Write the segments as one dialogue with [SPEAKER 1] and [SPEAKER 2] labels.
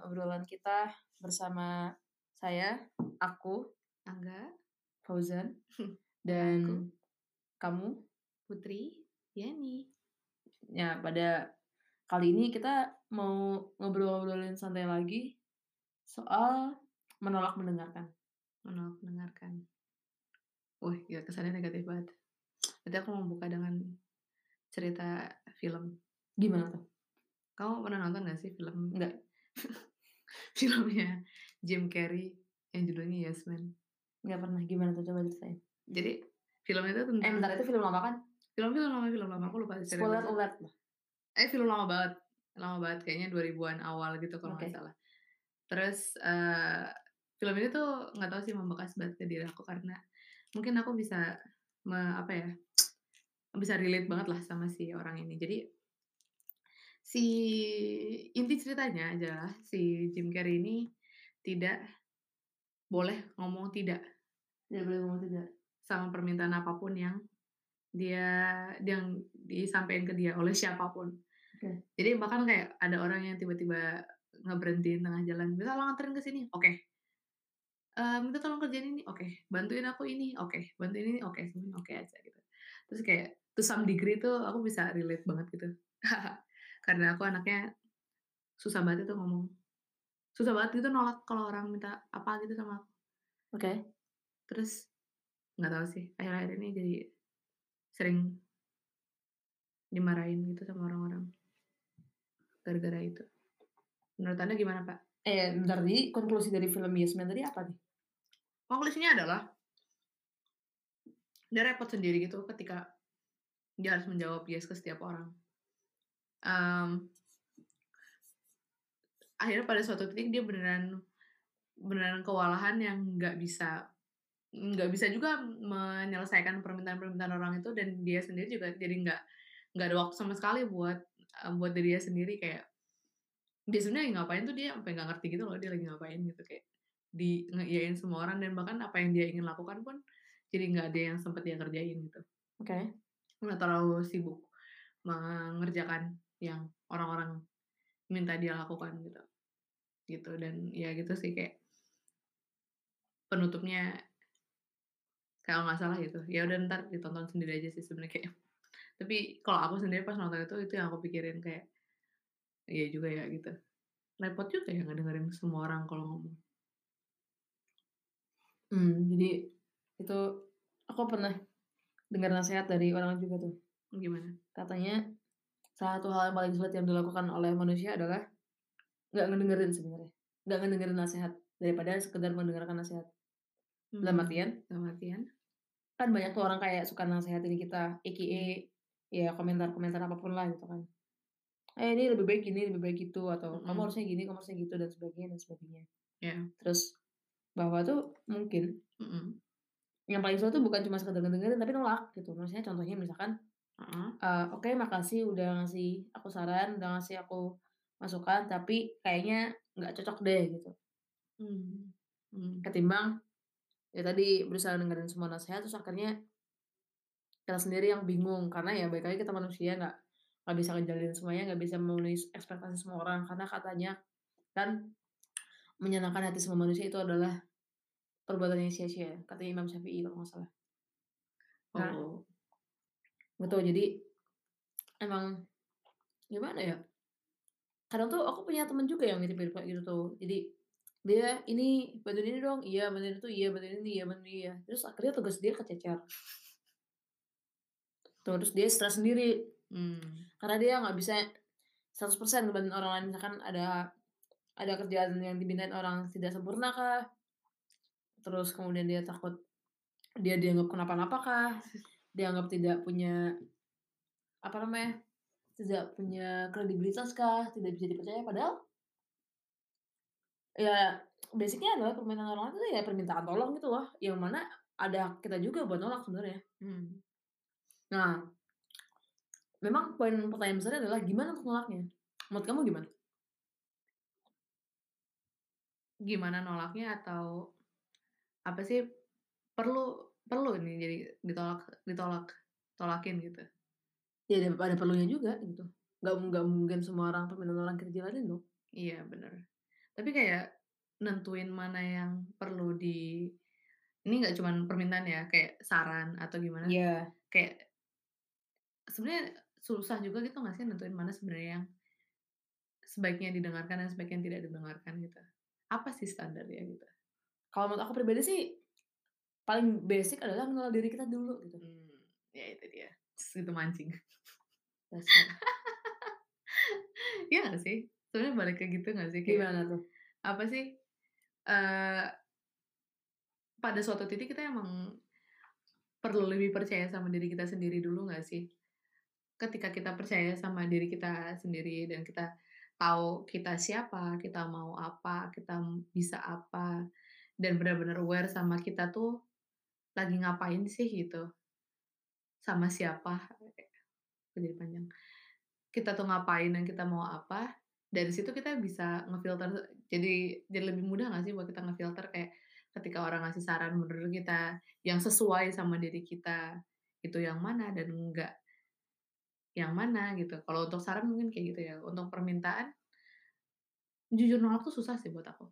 [SPEAKER 1] obrolan-obrolan kita bersama saya, aku,
[SPEAKER 2] Angga,
[SPEAKER 1] Fauzan, dan
[SPEAKER 2] Aku.
[SPEAKER 1] kamu.
[SPEAKER 2] Putri, Yani.
[SPEAKER 1] Ya, pada kali ini kita mau ngobrol-ngobrolin santai lagi soal menolak mendengarkan.
[SPEAKER 2] Menolak mendengarkan. Wih, gila kesannya negatif banget. Nanti aku mau buka dengan cerita film.
[SPEAKER 1] Gimana tuh?
[SPEAKER 2] Kamu pernah nonton gak sih film?
[SPEAKER 1] Enggak.
[SPEAKER 2] Filmnya Jim Carrey yang judulnya Yes Man.
[SPEAKER 1] Nggak pernah. Gimana tuh? Coba ceritain.
[SPEAKER 2] Jadi film itu tentang
[SPEAKER 1] Eh, bentar. Itu film apa kan?
[SPEAKER 2] film-film lama film lama aku lupa cerita.
[SPEAKER 1] Spoiler alert lah.
[SPEAKER 2] Eh film lama banget. Lama banget kayaknya 2000-an awal gitu kalau nggak
[SPEAKER 1] Oke.
[SPEAKER 2] salah. Terus eh film ini tuh nggak tahu sih membekas banget ke diri aku karena mungkin aku bisa me- apa ya? bisa relate banget lah sama si orang ini. Jadi si inti ceritanya adalah si Jim Carrey ini tidak boleh ngomong tidak
[SPEAKER 1] Tidak boleh ngomong tidak.
[SPEAKER 2] sama permintaan apa pun yang dia yang disampaikan ke dia oleh siapa pun.
[SPEAKER 1] Oke.
[SPEAKER 2] Jadi bahkan kayak ada orang yang tiba-tiba ngeberhentiin tengah jalan, bisa tolong anterin ke sini, oke. Eh, minta tolong kerjain ini, oke. Bantuin aku ini, oke. Bantuin ini, oke. Semuanya oke aja gitu. Terus kayak to some degree tuh aku bisa relate banget gitu. Karena aku anaknya susah banget itu ngomong. Susah banget gitu nolak kalau orang minta apa gitu sama aku.
[SPEAKER 1] Oke.
[SPEAKER 2] Terus nggak tahu sih akhir-akhir ini jadi sering dimarahin gitu sama orang-orang gara-gara itu. Menurut anda gimana pak?
[SPEAKER 1] Eh, bentar. Jadi konklusi dari film Yes Man tadi apa nih?
[SPEAKER 2] Konklusinya adalah dia repot sendiri gitu ketika dia harus menjawab yes ke setiap orang. Em, akhirnya pada suatu titik dia beneran beneran kewalahan yang nggak bisa nggak bisa juga menyelesaikan permintaan-permintaan orang itu dan dia sendiri juga jadi nggak nggak ada waktu sama sekali buat buat diri dia sendiri. Kayak dia sebenarnya ngapain tuh dia sampai nggak ngerti gitu loh dia lagi ngapain gitu. Kayak di ngeiyain semua orang dan bahkan apa yang dia ingin lakukan pun jadi nggak ada yang sempat dia kerjain gitu.
[SPEAKER 1] Oke.
[SPEAKER 2] udah terlalu sibuk mengerjakan yang orang-orang minta dia lakukan gitu. Gitu dan ya gitu sih kayak penutupnya kalau nggak salah gitu ya udah ntar ditonton sendiri aja sih sebenarnya kayak tapi kalau aku sendiri pas nonton itu itu yang aku pikirin kayak iya juga ya gitu. Repot juga ya ngedengerin semua orang kalau ngomong.
[SPEAKER 1] Hmm, jadi itu aku pernah dengar nasihat dari orang juga tuh.
[SPEAKER 2] gimana?
[SPEAKER 1] Katanya satu hal yang paling sulit yang dilakukan oleh manusia adalah nggak ngedengerin sebenarnya. Nggak ngedengerin nasihat daripada sekedar mendengarkan nasihat. Dalam
[SPEAKER 2] Hmm,
[SPEAKER 1] artian
[SPEAKER 2] dalam artian
[SPEAKER 1] kan banyak tuh orang kayak suka nasihatin kita, aka ya komentar-komentar apa pun lah gitu kan. Eh ini lebih baik gini, lebih baik gitu atau kamu
[SPEAKER 2] Mm-mm.
[SPEAKER 1] harusnya gini, kamu harusnya gitu dan sebagainya dan sebagainya.
[SPEAKER 2] ya
[SPEAKER 1] Terus bahwa tuh mungkin
[SPEAKER 2] Mm-mm.
[SPEAKER 1] yang paling sulit tuh bukan cuma sekedar ngedengerin tapi nolak gitu. Maksudnya contohnya misalkan Eee, oke makasih udah ngasih aku saran, udah ngasih aku masukan, tapi kayaknya nggak cocok deh gitu.
[SPEAKER 2] Hmm. Hmm.
[SPEAKER 1] Ketimbang, ya tadi berusaha dengerin semua nasihat terus akhirnya kita sendiri yang bingung karena ya lagi kita manusia nggak nggak bisa ngejalin semuanya, nggak bisa memenuhi ekspektasi semua orang karena katanya kan menyenangkan hati semua manusia itu adalah perbuatan yang sia-sia, katanya Imam Syafi'i kalau nggak salah. Nah
[SPEAKER 2] Oh.
[SPEAKER 1] Betul jadi emang gimana ya, kadang tuh aku punya temen juga yang mirip-mirip kayak gitu tuh. Jadi dia, "Ini, bantuin ini dong." "Iya." "Bantuin itu." "Iya." "Bantuin ini." "Iya." "Bantuin ini." "Iya." Terus akhirnya tugas dia kececer. Tuh, terus dia stres sendiri.
[SPEAKER 2] Hmm.
[SPEAKER 1] Karena dia nggak bisa 100% ngebantuin orang lain. Misalkan ada ada kerjaan yang dimintain orang tidak sempurna kah, terus kemudian dia takut dia dianggap kenapa-napa kah, dianggap tidak punya apa namanya, tidak punya kredibilitas kah, tidak bisa dipercaya, padahal ya basic-nya adalah permintaan orang lain itu ya permintaan tolong gitu loh, yang mana ada kita juga buat nolak sebenarnya.
[SPEAKER 2] Hmm.
[SPEAKER 1] Nah, memang poin pertanyaan besarnya adalah gimana untuk nolaknya? Menurut kamu gimana?
[SPEAKER 2] Gimana nolaknya atau apa sih perlu perlu nih jadi ditolak ditolak tolakin gitu?
[SPEAKER 1] Ya ada ada perlunya juga gitu. nggak nggak mungkin semua orang permintaan orang kita jalanin dong.
[SPEAKER 2] Iya, bener. Tapi kayak nentuin mana yang perlu di ini nggak cuman permintaan ya, kayak saran atau gimana,
[SPEAKER 1] Iya.
[SPEAKER 2] kayak sebenarnya susah juga gitu nggak sih nentuin mana sebenarnya yang sebaiknya didengarkan dan sebaiknya tidak didengarkan gitu. Apa sih standarnya gitu?
[SPEAKER 1] Kalau menurut aku pribadi sih, paling basic adalah mengenal diri kita dulu gitu.
[SPEAKER 2] Mmm, ya itu dia, terus itu mancing. Iya nggak sih? Sebenarnya balik ke gitu nggak sih? Kayak
[SPEAKER 1] Gimana tuh?
[SPEAKER 2] apa sih, eee pada suatu titik kita emang perlu lebih percaya sama diri kita sendiri dulu nggak sih? Ketika kita percaya sama diri kita sendiri dan kita tahu kita siapa, kita mau apa, kita bisa apa, dan benar-benar aware sama kita tuh lagi ngapain sih gitu, sama siapa, kok jadi panjang. Kita tuh ngapain dan kita mau apa, dari situ kita bisa ngefilter jadi jadi lebih mudah nggak sih buat kita ngefilter kayak ketika orang ngasih saran menurut kita yang sesuai sama diri kita, itu yang mana dan enggak yang mana gitu. Kalau untuk saran mungkin kayak gitu ya, untuk permintaan jujur nolak tuh susah sih buat aku.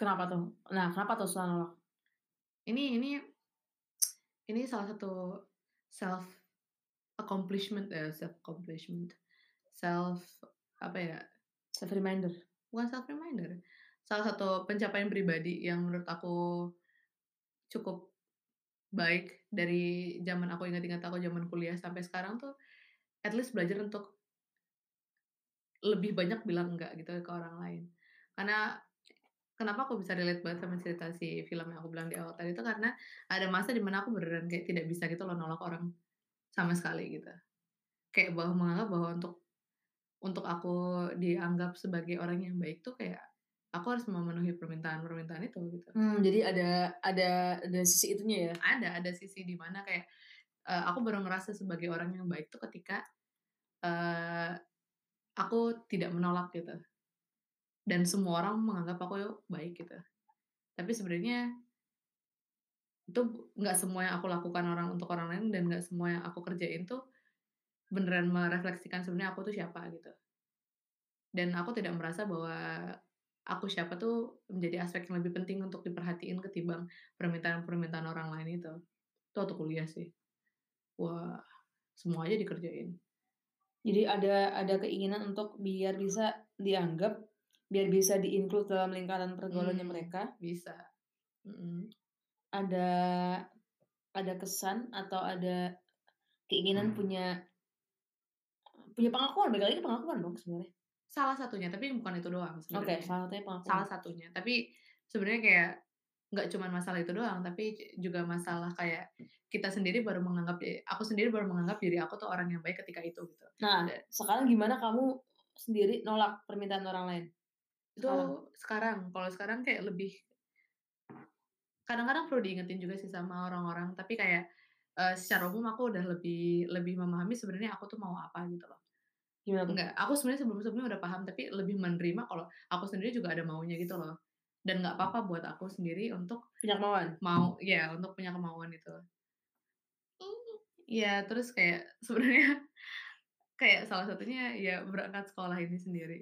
[SPEAKER 1] Kenapa tuh? Nah, kenapa tuh susah nolak?
[SPEAKER 2] Ini ini ini salah satu self accomplishment eh, self accomplishment, self apa ya,
[SPEAKER 1] Self reminder.
[SPEAKER 2] bukan self reminder, salah satu pencapaian pribadi yang menurut aku cukup baik dari zaman aku ingat-ingat aku zaman kuliah sampai sekarang tuh, at least belajar untuk lebih banyak bilang enggak gitu ke orang lain. Karena kenapa aku bisa relate banget sama cerita si film yang aku bilang di awal tadi itu karena ada masa di mana aku beneran kayak tidak bisa gitu loh nolak orang sama sekali gitu. Kayak bahwa menganggap bahwa untuk untuk aku dianggap sebagai orang yang baik tuh kayak aku harus memenuhi permintaan-permintaan itu gitu.
[SPEAKER 1] Mmm, jadi ada ada ada sisi itunya ya?
[SPEAKER 2] Ada ada sisi di mana kayak, eee, aku baru ngerasa sebagai orang yang baik tuh ketika, eee, aku tidak menolak gitu. Dan semua orang menganggap aku baik gitu. Tapi sebenarnya itu nggak semua yang aku lakukan orang untuk orang lain dan nggak semua yang aku kerjain tuh beneran merefleksikan sebenarnya aku tuh siapa gitu. Dan aku tidak merasa bahwa aku siapa tuh menjadi aspek yang lebih penting untuk diperhatiin ketimbang permintaan-permintaan orang lain itu. Itu waktu kuliah sih. Wah, semua aja dikerjain.
[SPEAKER 1] Jadi ada ada keinginan untuk biar bisa dianggap, biar bisa di-include dalam lingkaran pergaulannya
[SPEAKER 2] Mmm,
[SPEAKER 1] mereka.
[SPEAKER 2] bisa. Mhm.
[SPEAKER 1] Ada ada kesan atau ada keinginan punya punya pengakuan, balik lagi ke pengakuan dong sebenarnya.
[SPEAKER 2] Salah satunya, tapi bukan itu doang
[SPEAKER 1] Oke,
[SPEAKER 2] sebenarnya.
[SPEAKER 1] salah satunya pengakuan.
[SPEAKER 2] Salah satunya, tapi sebenarnya kayak nggak cuman masalah itu doang, tapi juga masalah kayak kita sendiri baru menganggap aku sendiri baru menganggap diri aku tuh orang yang baik ketika itu gitu.
[SPEAKER 1] Nah,
[SPEAKER 2] Da
[SPEAKER 1] sekarang gimana kamu sendiri nolak permintaan orang lain?
[SPEAKER 2] Itu
[SPEAKER 1] Sekarang?
[SPEAKER 2] sekarang, kalau sekarang kayak lebih kadang-kadang perlu diingetin juga sih sama orang-orang, tapi kayak, eee, secara umum aku udah lebih lebih memahami sebenarnya aku tuh mau apa gitu loh.
[SPEAKER 1] Gimana?
[SPEAKER 2] Enggak, aku sebenarnya sebelum-sebelumnya udah paham, tapi lebih menerima kalau aku sendiri juga ada maunya gitu loh. Dan nggak apa-apa buat aku sendiri untuk
[SPEAKER 1] Punya kemauan?
[SPEAKER 2] mau iya, untuk punya kemauan itu. Iya, terus kayak sebenarnya kayak salah satunya ya berangkat sekolah ini sendiri.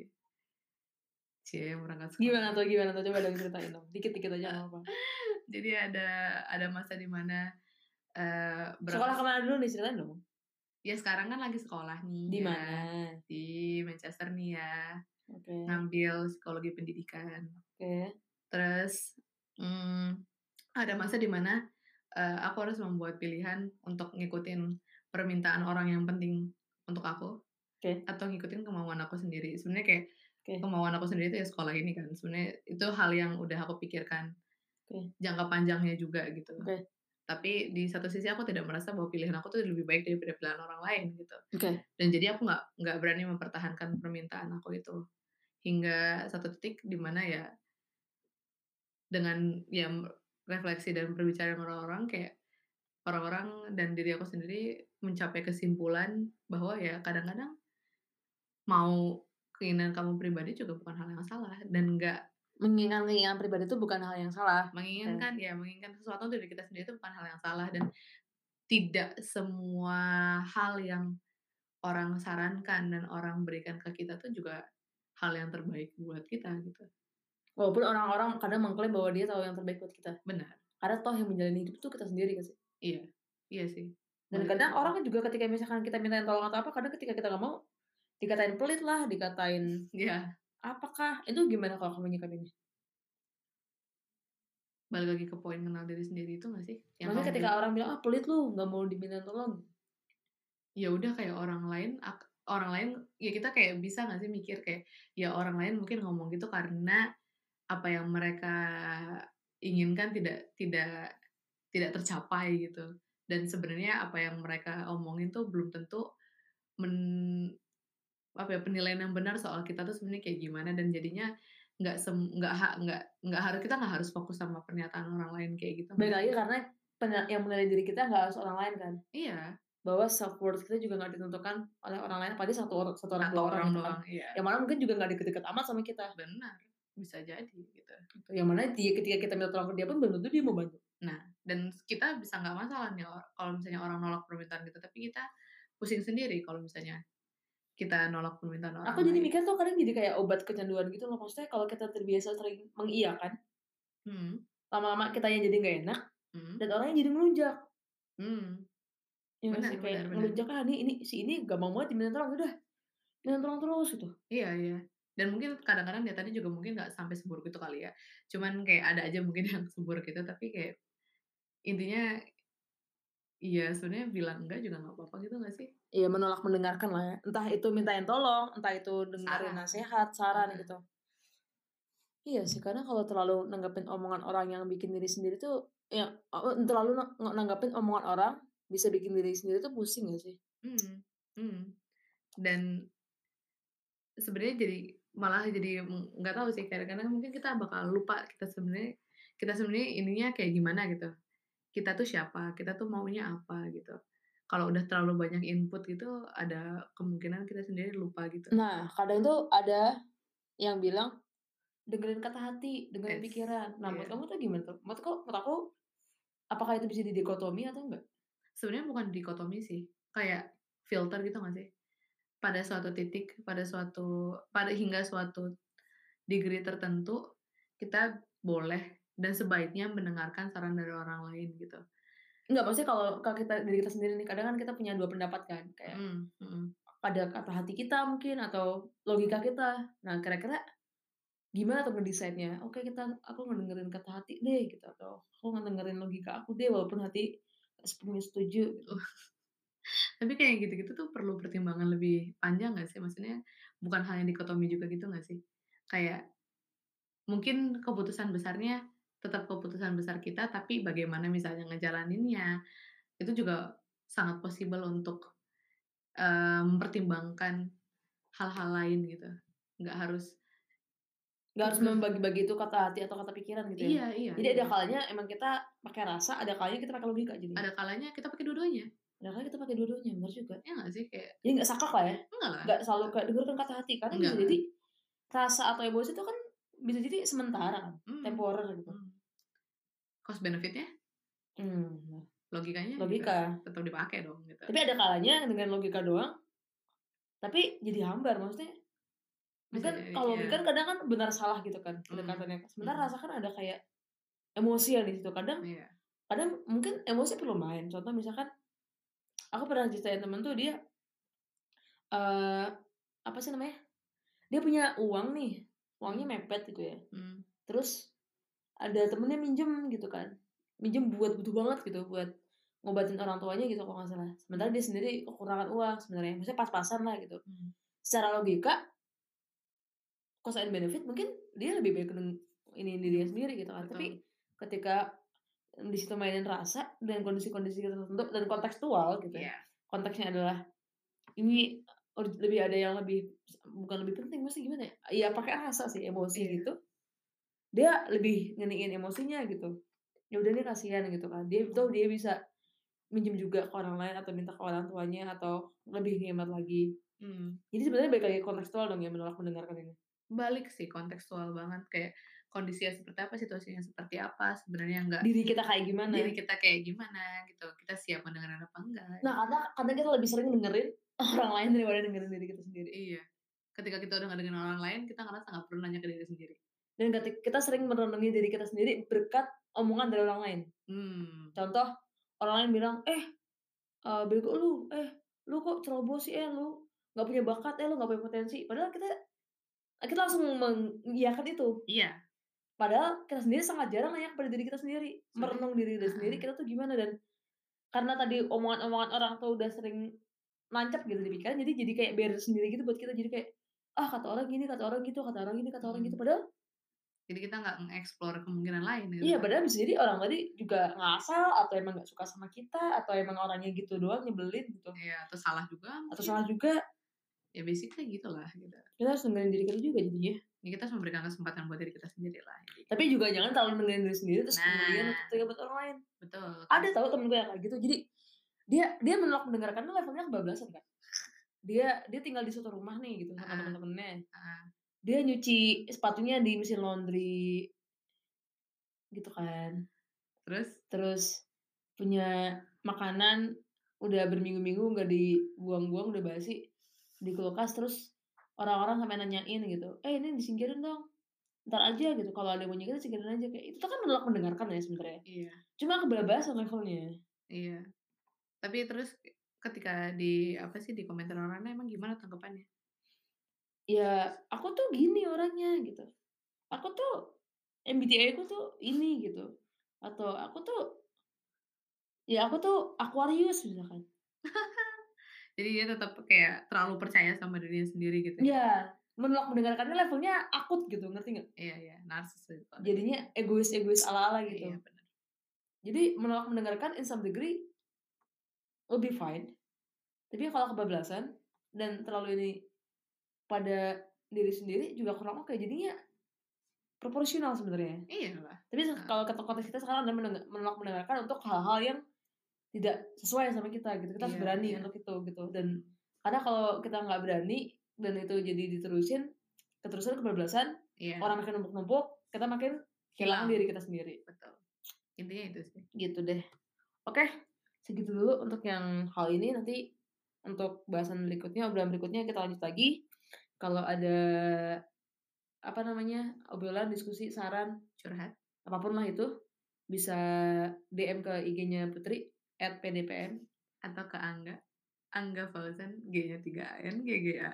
[SPEAKER 2] Cie, berangkat sekolah.
[SPEAKER 1] Gimana tuh gimana tuh? Coba dong ceritain dong, dikit-dikit aja apa-apa.
[SPEAKER 2] Jadi ada ada masa di mana, eee,
[SPEAKER 1] Sekolah
[SPEAKER 2] berangkat
[SPEAKER 1] ke mana dulu nih? Ceritain dong.
[SPEAKER 2] ya sekarang kan lagi sekolah nih
[SPEAKER 1] Di
[SPEAKER 2] ya,
[SPEAKER 1] mana?
[SPEAKER 2] di Manchester nih ya,
[SPEAKER 1] Oke
[SPEAKER 2] ngambil psikologi pendidikan.
[SPEAKER 1] oke.
[SPEAKER 2] Terus, mmm, ada masa di mana, eee, aku harus membuat pilihan untuk ngikutin permintaan orang yang penting untuk aku,
[SPEAKER 1] Oke.
[SPEAKER 2] atau ngikutin kemauan aku sendiri. Sebenarnya kayak
[SPEAKER 1] Oke.
[SPEAKER 2] kemauan aku sendiri itu ya sekolah ini kan, sebenarnya itu hal yang udah aku pikirkan
[SPEAKER 1] Oke.
[SPEAKER 2] jangka panjangnya juga gitu.
[SPEAKER 1] Oke.
[SPEAKER 2] Tapi di satu sisi aku tidak merasa bahwa pilihan aku tuh lebih baik daripada pilihan orang lain gitu.
[SPEAKER 1] Oke.
[SPEAKER 2] Dan jadi aku nggak nggak berani mempertahankan permintaan aku itu. Hingga satu titik di mana ya dengan ya refleksi dan berbicara sama orang-orang kayak orang-orang dan diri aku sendiri mencapai kesimpulan bahwa ya kadang-kadang mau keinginan kamu pribadi juga bukan hal yang salah dan nggak
[SPEAKER 1] Menginginkan keinginan pribadi itu bukan hal yang salah.
[SPEAKER 2] menginginkan ya menginginkan sesuatu dari kita sendiri itu bukan hal yang salah dan tidak semua hal yang orang sarankan dan orang berikan ke kita tuh juga hal yang terbaik buat kita gitu.
[SPEAKER 1] Walaupun orang-orang kadang mengklaim bahwa dia tahu yang terbaik buat kita.
[SPEAKER 2] Benar.
[SPEAKER 1] Karena toh yang menjalani hidup tuh kita sendiri kan sih.
[SPEAKER 2] Iya. Iya sih.
[SPEAKER 1] Dan kadang
[SPEAKER 2] gitu.
[SPEAKER 1] orang kan juga ketika misalkan kita mintain tolong atau apa, kadang ketika kita nggak mau, dikatain pelit lah, dikatain
[SPEAKER 2] Iya.
[SPEAKER 1] apakah. Itu gimana kalau kamu nyikapinnya?
[SPEAKER 2] Balik lagi ke poin kenal diri sendiri itu nggak sih? Yang
[SPEAKER 1] Maksudnya ketika orang bilang, ah pelit lu, nggak mau dimintain tolong.
[SPEAKER 2] ya udah kayak orang lain orang lain ya kita kayak bisa nggak sih mikir kayak ya orang lain mungkin ngomong gitu karena apa yang mereka inginkan tidak tidak tidak tercapai gitu dan sebenarnya apa yang mereka omongin tuh belum tentu men apa ya penilaian yang benar soal kita tuh sebenarnya kayak gimana dan jadinya nggak sem nggak ha- nggak nggak harus kita nggak harus fokus sama pernyataan orang lain kayak gitu
[SPEAKER 1] Baik lagi karena yang menilai diri kita nggak harus orang lain kan.
[SPEAKER 2] iya
[SPEAKER 1] Bahwa self worth kita juga nggak ditentukan oleh orang lain, apalagi satu orang, satu orang,
[SPEAKER 2] satu
[SPEAKER 1] orang,
[SPEAKER 2] orang
[SPEAKER 1] gitu
[SPEAKER 2] doang iya
[SPEAKER 1] Yang mana mungkin juga nggak deket-deket amat sama kita.
[SPEAKER 2] benar bisa jadi gitu
[SPEAKER 1] Yang mana dia ketika kita minta tolong ke dia pun belum tentu dia mau bantu.
[SPEAKER 2] Nah, dan kita bisa nggak masalah nih kalau misalnya orang nolak permintaan kita, tapi kita pusing sendiri kalau misalnya kita nolak permintaan orang
[SPEAKER 1] Aku jadi mikir tuh kadang jadi kayak obat kecanduan gitu loh. Maksudnya kalau kita terbiasa sering mengiyakan,
[SPEAKER 2] Hmm,
[SPEAKER 1] lama-lama kitanya jadi nggak enak,
[SPEAKER 2] hmm,
[SPEAKER 1] dan orangnya jadi ngelunjak.
[SPEAKER 2] hmm,
[SPEAKER 1] Ya
[SPEAKER 2] Benar,
[SPEAKER 1] sih? Kayak
[SPEAKER 2] benar,
[SPEAKER 1] ngelunjak ah ini, ini si ini gak mau banget diminta tolong, udah. Minta tolong terus gitu.
[SPEAKER 2] iya iya. Dan mungkin kadang-kadang dia tadi juga mungkin nggak sampai seburuk itu kali ya. Cuman kayak ada aja mungkin yang seburuk itu, tapi kayak intinya iya sebenarnya bilang enggak juga nggak apa-apa gitu nggak sih?
[SPEAKER 1] Iya menolak mendengarkan lah ya. Entah itu mintain tolong, entah itu dengerin
[SPEAKER 2] Saran.
[SPEAKER 1] nasihat, saran gitu. Iya sih, karena kalau terlalu nanggapin omongan orang yang bikin diri sendiri tuh, ya oh, terlalu na- nanggapin omongan orang bisa bikin diri sendiri tuh pusing gak sih?
[SPEAKER 2] Hmm, hmm. Dan sebenarnya jadi malah jadi nggak tahu sih kadang-kadang mungkin kita bakal lupa kita sebenarnya kita sebenarnya ininya kayak gimana gitu kita tuh siapa kita tuh maunya apa gitu kalau udah terlalu banyak input gitu ada kemungkinan kita sendiri lupa gitu
[SPEAKER 1] Nah, kadang tuh ada yang bilang dengerin kata hati, dengerin
[SPEAKER 2] Yes,
[SPEAKER 1] pikiran. Nah, menurut
[SPEAKER 2] iya.
[SPEAKER 1] kamu tuh gimana tuh? Menurut aku, menurut aku apakah itu bisa didikotomi atau enggak?
[SPEAKER 2] sebenarnya bukan dikotomi sih kayak filter gitu nggak sih pada suatu titik pada suatu pada hingga suatu degree tertentu kita boleh dan sebaiknya mendengarkan saran dari orang lain gitu
[SPEAKER 1] Enggak, maksudnya kalau kalau kita diri kita sendiri nih, kadang kan kita punya dua pendapat kan, kayak
[SPEAKER 2] Mm, mm.
[SPEAKER 1] ada kata hati kita mungkin atau logika kita. Nah, kira-kira gimana tuh ngedecide-nya? Oke, kita aku ngedengerin kata hati deh gitu atau aku ngedengerin logika aku deh walaupun hati sepenuhnya setuju gitu.
[SPEAKER 2] Tapi kayak gitu-gitu tuh perlu pertimbangan lebih panjang nggak sih? Maksudnya bukan hanya dikotomi juga gitu nggak sih? Kayak mungkin keputusan besarnya tetap keputusan besar kita, tapi bagaimana misalnya ngejalaninnya itu juga sangat possible untuk eh, mempertimbangkan hal-hal lain gitu. Nggak harus
[SPEAKER 1] Nggak harus membagi-bagi itu kata hati atau kata pikiran gitu ya.
[SPEAKER 2] iya iya.
[SPEAKER 1] Jadi ada
[SPEAKER 2] iya.
[SPEAKER 1] kalanya emang kita pakai rasa, ada kalanya kita pakai logika jadi.
[SPEAKER 2] ada kalanya kita pakai dua-duanya.
[SPEAKER 1] Ada kalanya kita pakai dua-duanya, benar juga.
[SPEAKER 2] Ya nggak sih kayak
[SPEAKER 1] Jadi nggak sakak lah ya.
[SPEAKER 2] enggak lah.
[SPEAKER 1] Nggak selalu kayak dengarkan kata hati karena bisa
[SPEAKER 2] Enggak.
[SPEAKER 1] jadi rasa atau emosi itu kan bisa jadi sementara kan,
[SPEAKER 2] Hmm,
[SPEAKER 1] temporer gitu.
[SPEAKER 2] hmm. Cost benefitnya
[SPEAKER 1] Hmm.
[SPEAKER 2] logikanya
[SPEAKER 1] Logika.
[SPEAKER 2] tetap dipakai dong gitu.
[SPEAKER 1] Tapi ada kalanya dengan logika doang, tapi jadi hambar maksudnya.
[SPEAKER 2] Bisa
[SPEAKER 1] Mungkin
[SPEAKER 2] jadi,
[SPEAKER 1] kalau logika kan kadang kan benar salah gitu kan pendekatannya. Sementara
[SPEAKER 2] Hmm.
[SPEAKER 1] rasa kan ada kayak emosi di situ. Kadang
[SPEAKER 2] Iya.
[SPEAKER 1] kadang mungkin emosi perlu main. Contoh misalkan aku pernah ceritain temen tuh dia eh apa sih namanya? Dia punya uang nih, uangnya
[SPEAKER 2] Hmm.
[SPEAKER 1] mepet gitu ya.
[SPEAKER 2] Hmm.
[SPEAKER 1] Terus ada temennya minjem gitu kan, minjem buat butuh banget gitu buat ngobatin orang tuanya gitu kalau nggak salah. Sementara dia sendiri kekurangan uang sebenarnya, maksudnya pas-pasan lah gitu.
[SPEAKER 2] Hmm.
[SPEAKER 1] Secara logika, cost and benefit mungkin dia lebih baik ini dirinya sendiri gitu kan.
[SPEAKER 2] Betul.
[SPEAKER 1] Tapi ketika di situ mainin rasa dan kondisi-kondisi tertentu dan kontekstual gitu ya.
[SPEAKER 2] Iya.
[SPEAKER 1] Konteksnya adalah ini lebih ada yang lebih bukan lebih penting mesti gimana ya? Iya pakai rasa sih emosi
[SPEAKER 2] Iya.
[SPEAKER 1] gitu. Dia lebih ngeniin emosinya gitu. Ya udah dia kasihan gitu kan. Dia tahu dia bisa minjem juga ke orang lain atau minta ke orang tuanya atau lebih hemat lagi.
[SPEAKER 2] Hmm.
[SPEAKER 1] Jadi sebenarnya balik lagi kontekstual dong ya menolak mendengarkan ini.
[SPEAKER 2] Balik sih kontekstual banget kayak kondisinya seperti apa, situasinya seperti apa, sebenarnya nggak
[SPEAKER 1] Diri kita kayak gimana.
[SPEAKER 2] diri kita kayak gimana gitu. Kita siap mendengarkan apa enggak.
[SPEAKER 1] Nah, karena karena kita lebih sering dengerin orang lain daripada dengerin diri kita sendiri.
[SPEAKER 2] Iya. Ketika kita udah ngedengerin orang lain, kita ngerasa nggak perlu nanya ke diri sendiri.
[SPEAKER 1] Dan ketika kita sering merenungi diri kita sendiri berkat omongan dari orang lain.
[SPEAKER 2] Hmm.
[SPEAKER 1] Contoh, orang lain bilang, "Eh, eee, bego lu, eh, lu kok ceroboh sih, eh, lu nggak punya bakat, eh, lu nggak punya potensi." Padahal kita kita langsung mengiyakan itu.
[SPEAKER 2] Iya.
[SPEAKER 1] Padahal kita sendiri sangat jarang nanya kepada diri kita sendiri, merenung diri kita sendiri kita tuh gimana dan karena tadi omongan-omongan orang tuh udah sering nancep gitu di pikiran, jadi jadi kayak barrier sendiri gitu buat kita. Jadi kayak, "Ah, kata orang gini, kata orang gitu, kata orang gini, kata orang gitu."
[SPEAKER 2] Mhm.
[SPEAKER 1] Padahal
[SPEAKER 2] Jadi kita nggak nge-explore kemungkinan lain gitu
[SPEAKER 1] iya,
[SPEAKER 2] kan.
[SPEAKER 1] padahal bisa jadi orang tadi juga ngasal atau emang nggak suka sama kita atau emang orangnya gitu doang nyebelin gitu.
[SPEAKER 2] Iya, atau salah juga
[SPEAKER 1] Atau
[SPEAKER 2] mungkin.
[SPEAKER 1] salah juga.
[SPEAKER 2] Ya basically gitulah gitu.
[SPEAKER 1] Kita harus dengerin diri kita juga jadinya.
[SPEAKER 2] Ya kita harus memberikan kesempatan buat diri kita sendiri lah. Jadi
[SPEAKER 1] Tapi juga jangan terlalu dengerin diri sendiri terus kemudian
[SPEAKER 2] Nah.
[SPEAKER 1] telinga buat orang lain.
[SPEAKER 2] betul.
[SPEAKER 1] Ada tahu temen gue yang kayak gitu. Jadi dia dia menolak mendengarkan tuh levelnya kebablasan kan. Dia dia tinggal di suatu rumah nih gitu sama
[SPEAKER 2] Heeh.
[SPEAKER 1] temen-temennya.
[SPEAKER 2] Heeh.
[SPEAKER 1] Dia nyuci sepatunya di mesin laundry. Gitu kan.
[SPEAKER 2] Terus?
[SPEAKER 1] Terus punya makanan udah berminggu-minggu nggak dibuang-buang udah basi di kulkas terus orang-orang sampai nanyain gitu, "Eh, ini disingkirin dong. Entar aja gitu kalau ada yang mau nyikirin singkirin aja." Kayak itu kan menolak mendengarkan ya sebenarnya.
[SPEAKER 2] Iya.
[SPEAKER 1] Cuma kebablasan levelnya.
[SPEAKER 2] Iya. Tapi terus ketika di apa sih di komentar orang lain emang gimana tanggapannya?
[SPEAKER 1] Ya, aku tuh gini orangnya gitu. Aku tuh MBTI aku tuh ini gitu. Atau aku tuh ya aku tuh Aquarius misalkan.
[SPEAKER 2] Jadi dia tetap kayak terlalu percaya sama dirinya sendiri gitu ya?
[SPEAKER 1] Iya, menolak mendengarkannya levelnya akut gitu, ngerti nggak?
[SPEAKER 2] Iya iya, narsis itu orangnya.
[SPEAKER 1] Jadinya egois-egois ala-ala gitu.
[SPEAKER 2] Iya, bener.
[SPEAKER 1] Jadi menolak mendengarkan in some degree lebih fine. Tapi kalau kebablasan dan terlalu ini pada diri sendiri juga kurang oke. Jadinya proporsional sebenarnya.
[SPEAKER 2] Iyalah.
[SPEAKER 1] Tapi se
[SPEAKER 2] Heeh.
[SPEAKER 1] kalau kata konteks kita sekarang adalah menolak mendengarkan untuk hal-hal yang tidak sesuai sama kita gitu. Kita harus
[SPEAKER 2] Iya
[SPEAKER 1] berani
[SPEAKER 2] iya.
[SPEAKER 1] untuk itu gitu. Dan karena kalau kita nggak berani dan itu jadi diterusin, keterusan kebablasan,
[SPEAKER 2] Iya.
[SPEAKER 1] orang makin numpuk-numpuk, kita makin
[SPEAKER 2] Hilang.
[SPEAKER 1] diri kita sendiri.
[SPEAKER 2] Betul. Intinya itu sih.
[SPEAKER 1] Gitu deh. Oke, segitu dulu untuk yang hal ini. Nanti untuk bahasan berikutnya, obrolan berikutnya kita lanjut lagi. Kalau ada apa namanya, obrolan, diskusi, saran,
[SPEAKER 2] Curhat.
[SPEAKER 1] apa pun lah itu, bisa DM ke IG-nya Putri @pdpm.
[SPEAKER 2] Atau ke Angga. Angga Fauzan, G-nya 3 N, GGA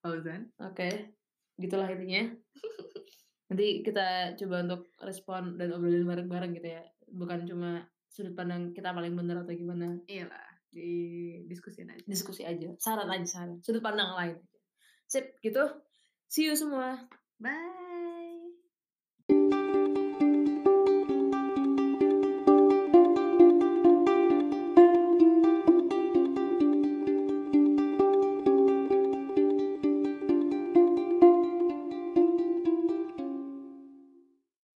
[SPEAKER 2] Fauzan.
[SPEAKER 1] Oke, gitulah intinya. Nanti kita coba untuk respon dan obrolin bareng-bareng gitu ya. Bukan cuma sudut pandang kita paling benar atau gimana.
[SPEAKER 2] Iyalah, didiskusin aja.
[SPEAKER 1] Diskusi aja, saran aja saran, sudut pandang lain. Sip, gitu. See you semua.
[SPEAKER 2] Bye.